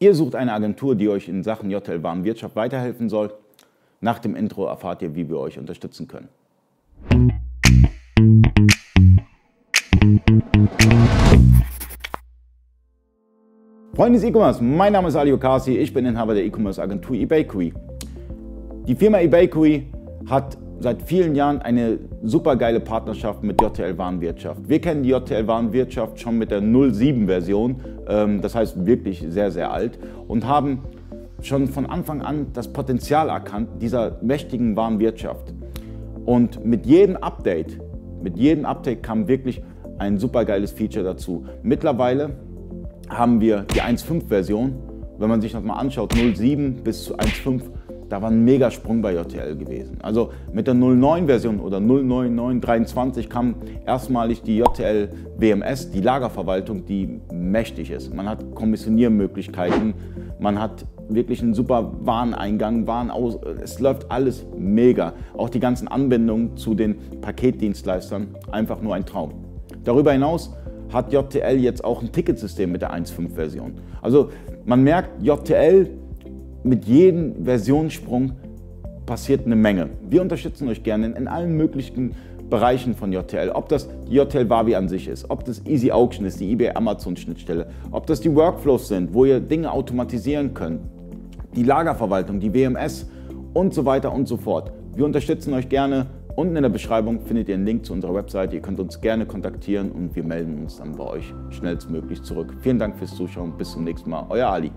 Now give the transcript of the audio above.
Ihr sucht eine Agentur, die euch in Sachen JTL Warenwirtschaft weiterhelfen soll. Nach dem Intro erfahrt ihr, wie wir euch unterstützen können. Freunde des E-Commerce, mein Name ist Ali Okasi, ich bin Inhaber der E-Commerce Agentur eBakery. Die Firma eBakery hat seit vielen Jahren eine super geile Partnerschaft mit JTL Warenwirtschaft. Wir kennen die JTL Warenwirtschaft schon mit der 07 Version, ähm, das heißt wirklich sehr, sehr alt und haben schon von Anfang an das Potenzial erkannt dieser mächtigen Warenwirtschaft. Und mit jedem Update, mit jedem Update kam wirklich ein super geiles Feature dazu. Mittlerweile haben wir die 1.5 Version. Wenn man sich das mal anschaut, 0.7 bis zu 1.5 da war ein Megasprung bei JTL gewesen. Also mit der 09-Version oder 09923 kam erstmalig die JTL WMS, die Lagerverwaltung, die mächtig ist. Man hat Kommissioniermöglichkeiten, man hat wirklich einen super Wareneingang, Warenaus es läuft alles mega. Auch die ganzen Anbindungen zu den Paketdienstleistern, einfach nur ein Traum. Darüber hinaus hat JTL jetzt auch ein Ticketsystem mit der 1.5 Version. Also man merkt, JTL mit jedem Versionssprung passiert eine Menge. Wir unterstützen euch gerne in allen möglichen Bereichen von JTL. Ob das die JTL Wavi an sich ist, ob das Easy Auction ist, die eBay Amazon Schnittstelle, ob das die Workflows sind, wo ihr Dinge automatisieren könnt, die Lagerverwaltung, die WMS und so weiter und so fort. Wir unterstützen euch gerne. Unten in der Beschreibung findet ihr einen Link zu unserer Website. Ihr könnt uns gerne kontaktieren und wir melden uns dann bei euch schnellstmöglich zurück. Vielen Dank fürs Zuschauen. Bis zum nächsten Mal. Euer Ali.